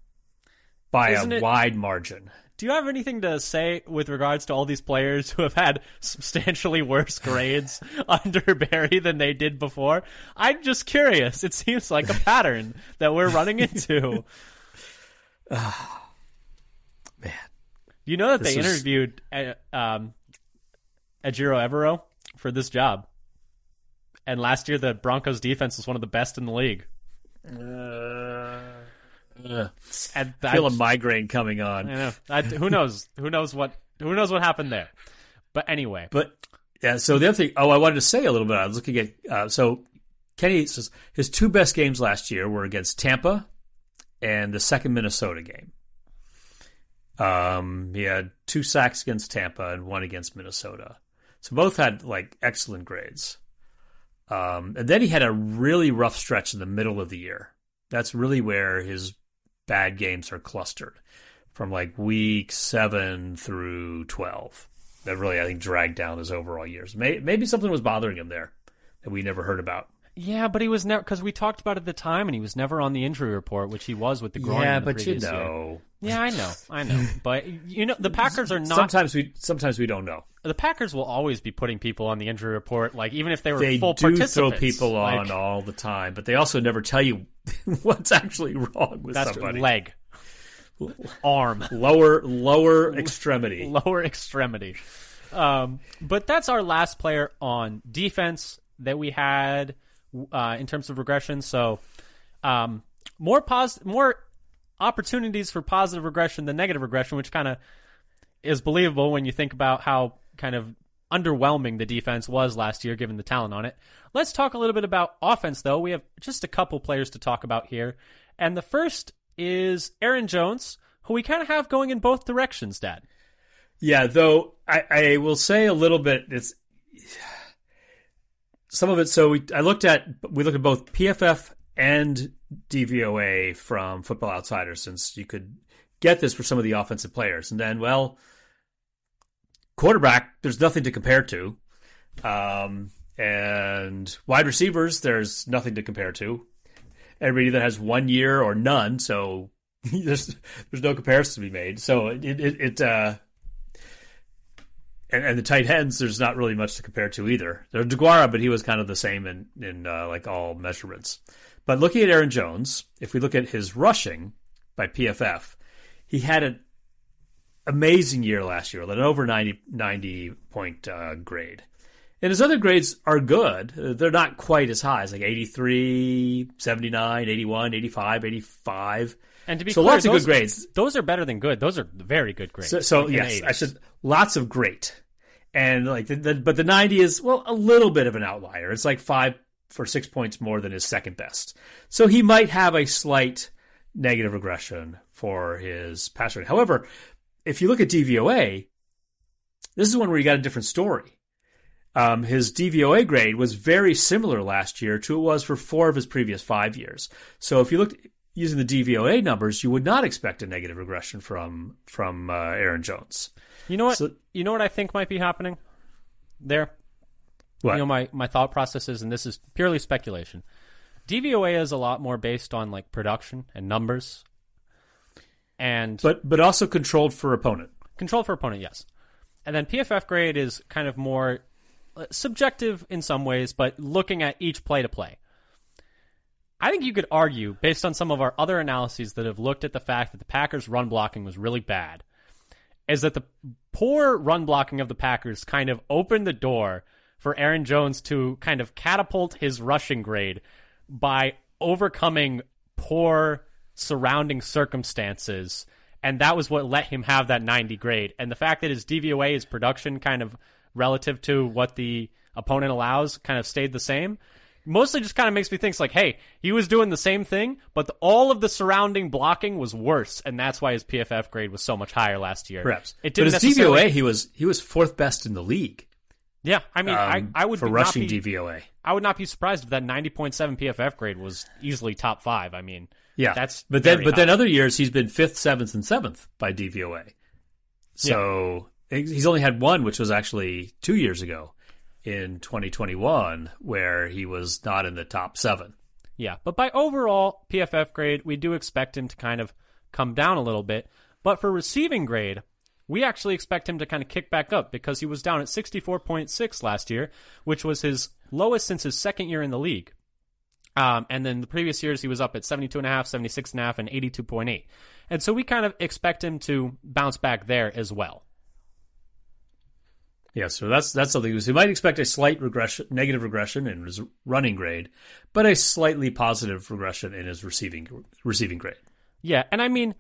by Isn't a it- wide margin. Do you have anything to say with regards to all these players who have had substantially worse grades [laughs] under Barry than they did before? I'm just curious. It seems like a pattern that we're running [laughs] into. [sighs] Man, You know that This they is- interviewed uh, um, Ejiro Evero for this job, and last year the Broncos defense was one of the best in the league. uh, uh, And I feel a migraine coming on. I know. I, who knows? Who knows what? Who knows what happened there? But anyway, But yeah, so the other thing, oh, I wanted to say a little bit. I was looking at uh, so Kenny says his two best games last year were against Tampa and the second Minnesota game. Um, he had two sacks against Tampa and one against Minnesota, so both had like excellent grades. Um, and then he had a really rough stretch in the middle of the year. That's really where his bad games are clustered, from like week seven through twelve that really I think dragged down his overall years. May, maybe something was bothering him there that we never heard about. Yeah, but he was never because we talked about it at the time, and he was never on the injury report, which he was with the groin. in the previous year. Yeah, I know, I know, [laughs] but you know, the Packers are not. sometimes we sometimes we don't know. the Packers will always be putting people on the injury report, like even if they were They full do throw people on all the time, but they also never tell you [laughs] what's actually wrong with that's somebody. leg, arm, lower lower [laughs] extremity. lower extremity. Um, but that's our last player on defense that we had uh, in terms of regression. So um, more pos- more opportunities for positive regression than negative regression, which kind of is believable when you think about how kind of underwhelming the defense was last year, given the talent on it. Let's talk a little bit about offense, though. We have just a couple players to talk about here, and the first is Aaron Jones, who we kind of have going in both directions, Dad. Yeah, though I, I will say a little bit. It's some of it. So we I looked at we looked at both PFF and DVOA from Football Outsiders, since you could get this for some of the offensive players, and then well, quarterback there's nothing to compare to, um, and wide receivers there's nothing to compare to. Everybody that has one year or none, so [laughs] there's there's no comparison to be made. So it it, it uh, and, and the tight ends, there's not really much to compare to either. There's DeGuara, but he was kind of the same in in uh, like all measurements. But looking at Aaron Jones, if we look at his rushing by PFF, he had an amazing year last year, an over 90, 90 point uh, grade. And his other grades are good. They're not quite as high. It's like 83, 79, 81, 85, 85. And to be so clear, lots of those, good grades. Those are better than good. Those are very good grades. So, so the yes, I should lots of great, and like the, the but the ninety is well a little bit of an outlier. It's like five for six points more than his second best. So he might have a slight negative regression for his pass rate. However, if you look at DVOA, this is one where you got a different story. Um, his DVOA grade was very similar last year to it was for four of his previous five years. So if you looked using the DVOA numbers, you would not expect a negative regression from from uh, Aaron Jones. You know what? So- you know what I think might be happening there. What? You know my my thought process is, and this is purely speculation. DVOA is a lot more based on like production and numbers, and but but also controlled for opponent. Controlled for opponent, yes. And then PFF grade is kind of more uh, subjective in some ways, but looking at each play to play. I think you could argue, based on some of our other analyses that have looked at the fact that the Packers' run blocking was really bad, is that the poor run blocking of the Packers kind of opened the door for Aaron Jones to kind of catapult his rushing grade by overcoming poor surrounding circumstances. And that was what let him have that 90 grade. And the fact that his DVOA, his production, kind of relative to what the opponent allows, kind of stayed the same. Mostly just kind of makes me think, like, hey, he was doing the same thing, but the, all of the surrounding blocking was worse, and that's why his PFF grade was so much higher last year. Perhaps, it but didn't his necessarily- DVOA he was he was fourth best in the league. Yeah, I mean, I, um, I would for be rushing not be, DVOA. I would not be surprised if that 90.7 PFF grade was easily top five. I mean, Yeah, that's but then but then other years he's been fifth, seventh, and seventh by DVOA. So he's only had one, which was actually two years ago in 2021, where he was not in the top seven. Yeah, but by overall PFF grade, we do expect him to kind of come down a little bit. But for receiving grade, we actually expect him to kind of kick back up because he was down at 64.6 last year, which was his lowest since his second year in the league. Um, and then the previous years, he was up at 72.5, 76.5, and 82.8. And so we kind of expect him to bounce back there as well. Yeah, so that's that's something. So you might expect a slight regression, negative regression in his running grade, but a slightly positive regression in his receiving receiving grade. Yeah, and I mean,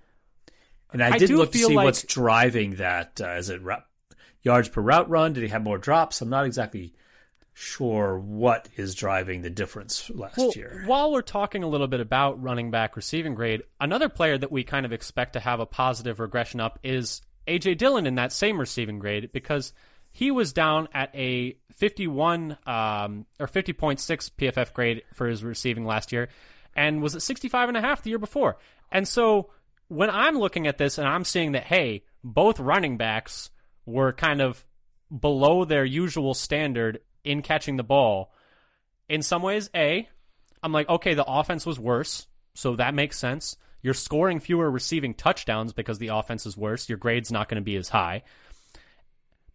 And I, I did look to see like- what's driving that. Uh, is it route, yards per route run? Did he have more drops? I'm not exactly sure what is driving the difference last Well, year. while we're talking a little bit about running back receiving grade, another player that we kind of expect to have a positive regression up is AJ Dillon in that same receiving grade because he was down at a 51 um, or 50.6 PFF grade for his receiving last year and was at 65 and a half the year before. And so when I'm looking at this and I'm seeing that hey, both running backs were kind of below their usual standard in catching the ball, in some ways, A, I'm like, okay, the offense was worse, so that makes sense. You're scoring fewer receiving touchdowns because the offense is worse. Your grade's not going to be as high.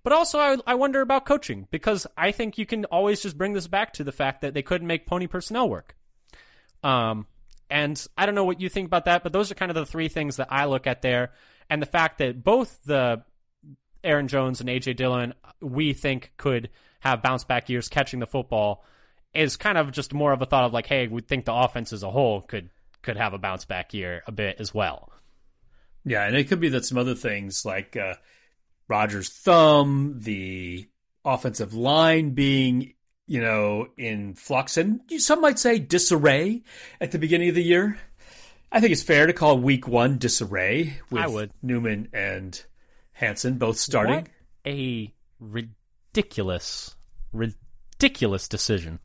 But also, I, I wonder about coaching because I think you can always just bring this back to the fact that they couldn't make pony personnel work. Um, and I don't know what you think about that, but those are kind of the three things that I look at there. And the fact that both the Aaron Jones and AJ Dillon we think could have bounce back years catching the football is kind of just more of a thought of like, hey, we think the offense as a whole could could have a bounce back year a bit as well. Yeah, and it could be that some other things like uh, Rodgers' thumb, the offensive line being, you know, in flux, and some might say disarray at the beginning of the year. I think it's fair to call Week One disarray with I would. Newman and Hanson both starting. What a ridiculous, ridiculous decision.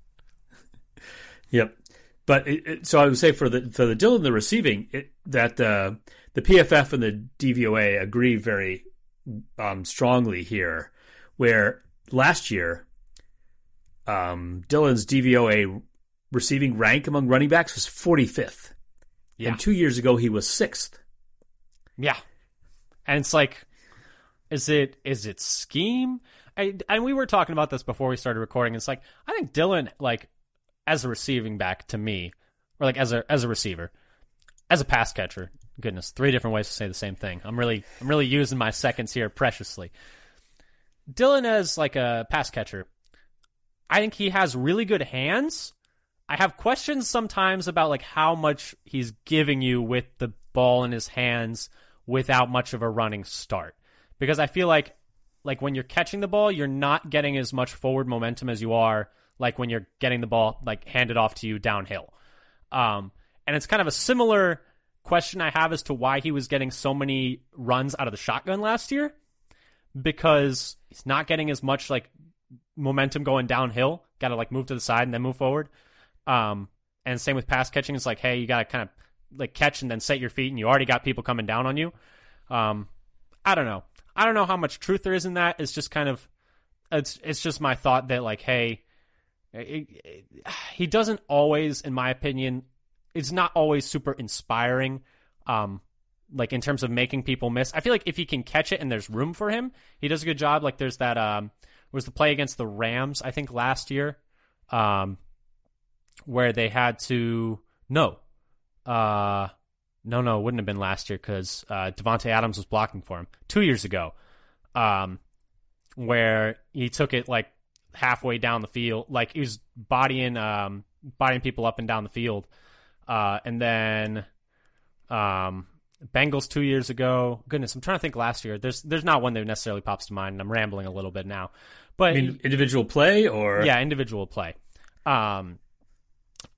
Yep. But it, it, so I would say for the for the Dillon the receiving it, that uh, the PFF and the DVOA agree very um, strongly here, where last year um, Dillon's DVOA receiving rank among running backs was 45th, Yeah. and two years ago he was sixth. Yeah. And it's like Is it is it scheme? I, and we were talking about this before we started recording. It's like I think Dylan, like as a receiving back to me, or like as a as a receiver, as a pass catcher. Goodness, three different ways to say the same thing. I'm really I'm really using my seconds here preciously. Dillon as like a pass catcher, I think he has really good hands. I have questions sometimes about like how much he's giving you with the ball in his hands without much of a running start. Because I feel like like when you're catching the ball, you're not getting as much forward momentum as you are like when you're getting the ball like handed off to you downhill. Um, and it's kind of a similar question I have as to why he was getting so many runs out of the shotgun last year because he's not getting as much like momentum going downhill. Got to like move to the side and then move forward. Um, and same with pass catching. It's like, hey, you got to kind of like catch and then set your feet, and you already got people coming down on you. Um, I don't know. I don't know how much truth there is in that. It's just kind of, it's it's just my thought that like, hey, it, it, he doesn't always, in my opinion, it's not always super inspiring. Um, like in terms of making people miss. I feel like if he can catch it and there's room for him, he does a good job. Like there's that um was the play against the Rams, I think last year, um, where they had to no, uh, no, no, wouldn't have been last year because uh, Davante Adams was blocking for him two years ago, um, where he took it like halfway down the field, like he was bodying um bodying people up and down the field, uh, and then um Bengals two years ago. Goodness, I'm trying to think last year. There's there's not one that necessarily pops to mind, and I'm rambling a little bit now. But I mean, individual play or yeah, individual play. Um,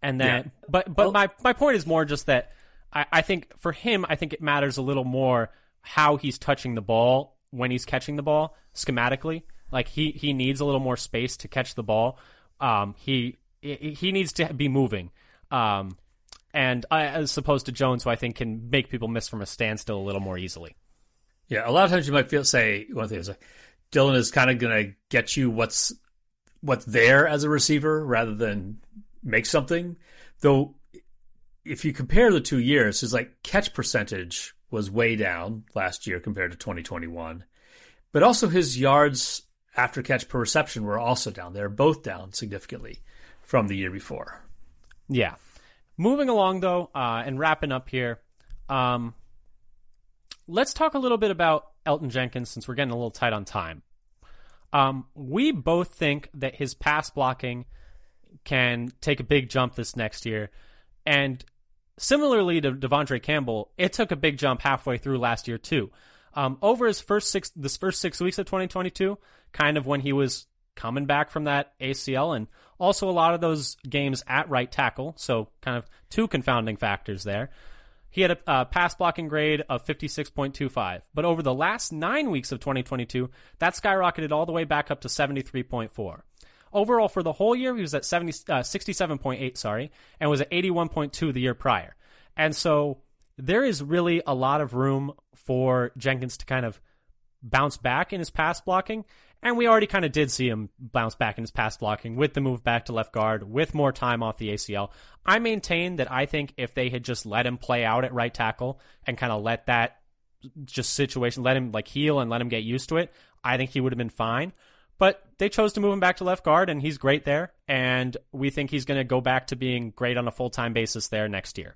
and then, yeah. but but well, my my point is more just that I, I think for him, I think it matters a little more how he's touching the ball when he's catching the ball schematically. Like he he needs a little more space to catch the ball. Um, he he needs to be moving. Um, and uh, as opposed to Jones, who I think can make people miss from a standstill a little more easily. Yeah, a lot of times you might feel say one thing is like Dillon is kind of going to get you what's what's there as a receiver rather than make something. Though, if you compare the two years, his like catch percentage was way down last year compared to 2021, but also his yards after catch per reception were also down. They're both down significantly from the year before. Yeah, Moving along though, uh, and wrapping up here, um, let's talk a little bit about Elgton Jenkins since we're getting a little tight on time. Um, we both think that his pass blocking can take a big jump this next year, and similarly to De'Vondre Campbell, it took a big jump halfway through last year too. Um, over his first six, this first six weeks of 2022, kind of when he was coming back from that ACL, and also a lot of those games at right tackle. So kind of two confounding factors there. He had a, a pass blocking grade of 56.25, but over the last nine weeks of 2022, that skyrocketed all the way back up to 73.4. Overall, for the whole year, he was at 70, uh, 67.8, sorry, and was at 81.2 the year prior. And so there is really a lot of room for Jenkins to kind of bounce back in his pass blocking. And we already kind of did see him bounce back in his pass blocking with the move back to left guard, with more time off the ACL. I maintain that I think if they had just let him play out at right tackle and kind of let that just situation, let him like heal and let him get used to it, I think he would have been fine. But they chose to move him back to left guard, and he's great there. And we think he's going to go back to being great on a full time basis there next year.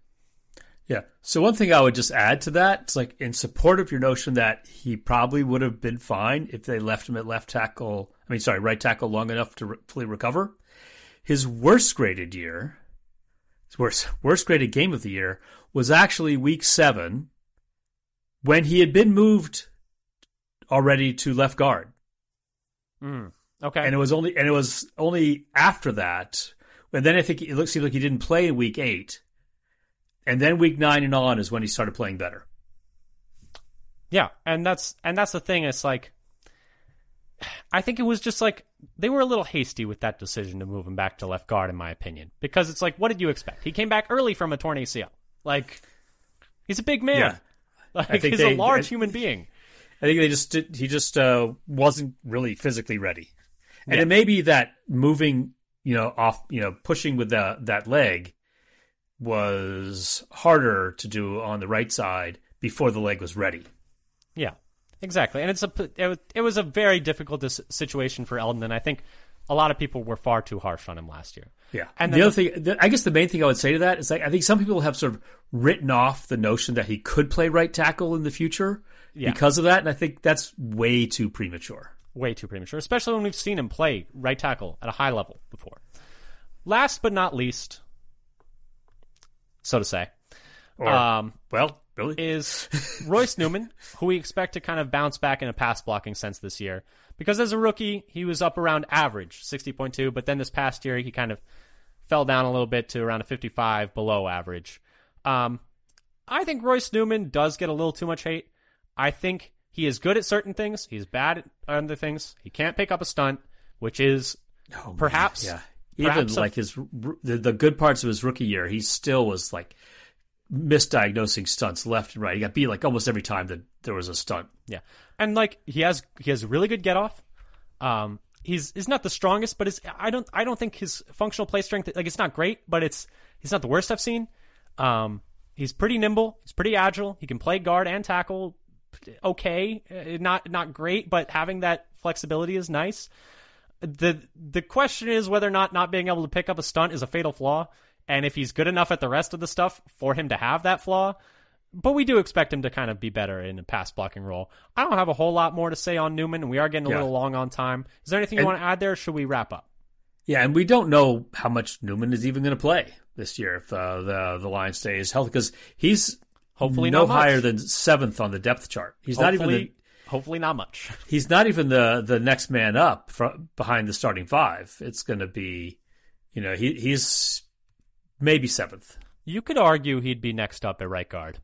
Yeah. So one thing I would just add to that, it's like in support of your notion that he probably would have been fine if they left him at left tackle. I mean, sorry, right tackle long enough to fully recover. His worst graded year, his worst worst graded game of the year was actually week seven, when he had been moved already to left guard. Mm, okay. And it was only and it was only after that. And then I think it looks like he didn't play in week eight and then week nine and on is when he started playing better. Yeah, and that's and that's the thing. It's like I think it was just like they were a little hasty with that decision to move him back to left guard, in my opinion, because it's like, what did you expect? He came back early from a torn ACL. Like he's a big man. Yeah. [laughs] Like he's they, a large I, human being. I think they just did, he just uh, wasn't really physically ready, and yeah. it may be that moving, you know, off, you know, pushing with the, that leg was harder to do on the right side before the leg was ready. Yeah. Exactly, and it's a it was, it was a very difficult dis- situation for Elgton, and I think a lot of people were far too harsh on him last year. Yeah. And the other thing, the, I guess the main thing I would say to that is like, I think some people have sort of written off the notion that he could play right tackle in the future Yeah. because of that. And I think that's way too premature. way too premature, especially when we've seen him play right tackle at a high level before. Last but not least, so to say, Or, um, well, really? is [laughs] Royce Newman, who we expect to kind of bounce back in a pass blocking sense this year. Because as a rookie, he was up around average, 60.2, but then this past year, he kind of fell down a little bit to around a 55 below average. Um, I think Royce Newman does get a little too much hate. I think he is good at certain things, he's bad at other things. He can't pick up a stunt, which is Oh, perhaps- Yeah. Even like his the, the good parts of his rookie year, he still was like misdiagnosing stunts left and right. He got beat like almost every time that there was a stunt. Yeah, and like he has he has really good get off. Um, he's he's not the strongest, but it's I don't I don't think his functional play strength like it's not great, but it's he's not the worst I've seen. Um, he's pretty nimble. He's pretty agile. He can play guard and tackle. Okay, Uh, not not great, but having that flexibility is nice. The The question is whether or not not being able to pick up a stunt is a fatal flaw, and if he's good enough at the rest of the stuff for him to have that flaw but we do expect him to kind of be better in a pass blocking role. I don't have a whole lot more to say on Newman. We are getting a Yeah. little long on time. Is there anything you And- want to add there? Or should we wrap up? Yeah, and we don't know how much Newman is even going to play this year if uh, the the line stays healthy because he's Hopefully no higher than seventh on the depth chart. He's not even the, hopefully not much. [laughs] he's not even the the next man up fr behind the starting five. It's going to be, you know, he he's maybe seventh. You could argue he'd be next up at right guard.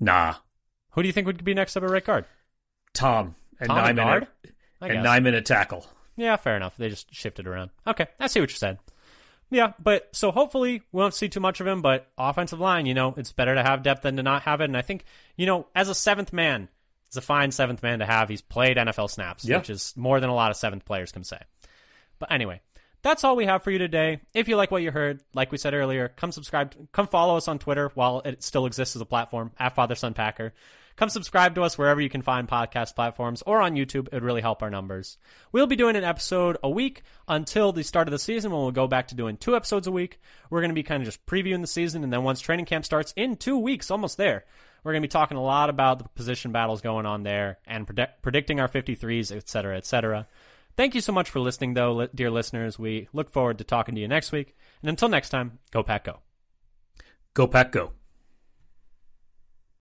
Nah, Who do you think would be next up at right guard? Tom and Tom at Nijman guard? at- and guess. Nijman at tackle. Yeah, fair enough. They just shifted around. Okay, I see what you said. Yeah, but so hopefully we won't see too much of him. But offensive line, you know, it's better to have depth than to not have it. And I think, you know, as a seventh man, it's a fine seventh man to have. He's played NFL snaps, Yeah. which is more than a lot of seventh players can say. But anyway, that's all we have for you today. If you like what you heard, like we said earlier, come subscribe, come follow us on Twitter while it still exists as a platform at Father Son Packer. Come subscribe to us wherever you can find podcast platforms or on YouTube. It would really help our numbers. We'll be doing an episode a week until the start of the season when we'll go back to doing two episodes a week. We're going to be kind of just previewing the season and then once training camp starts in two weeks, almost there, we're going to be talking a lot about the position battles going on there and predict- predicting our 53s, et cetera, et cetera. Thank you so much for listening, though, dear listeners. We look forward to talking to you next week. And until next time, go Pack Go. Go Pack Go.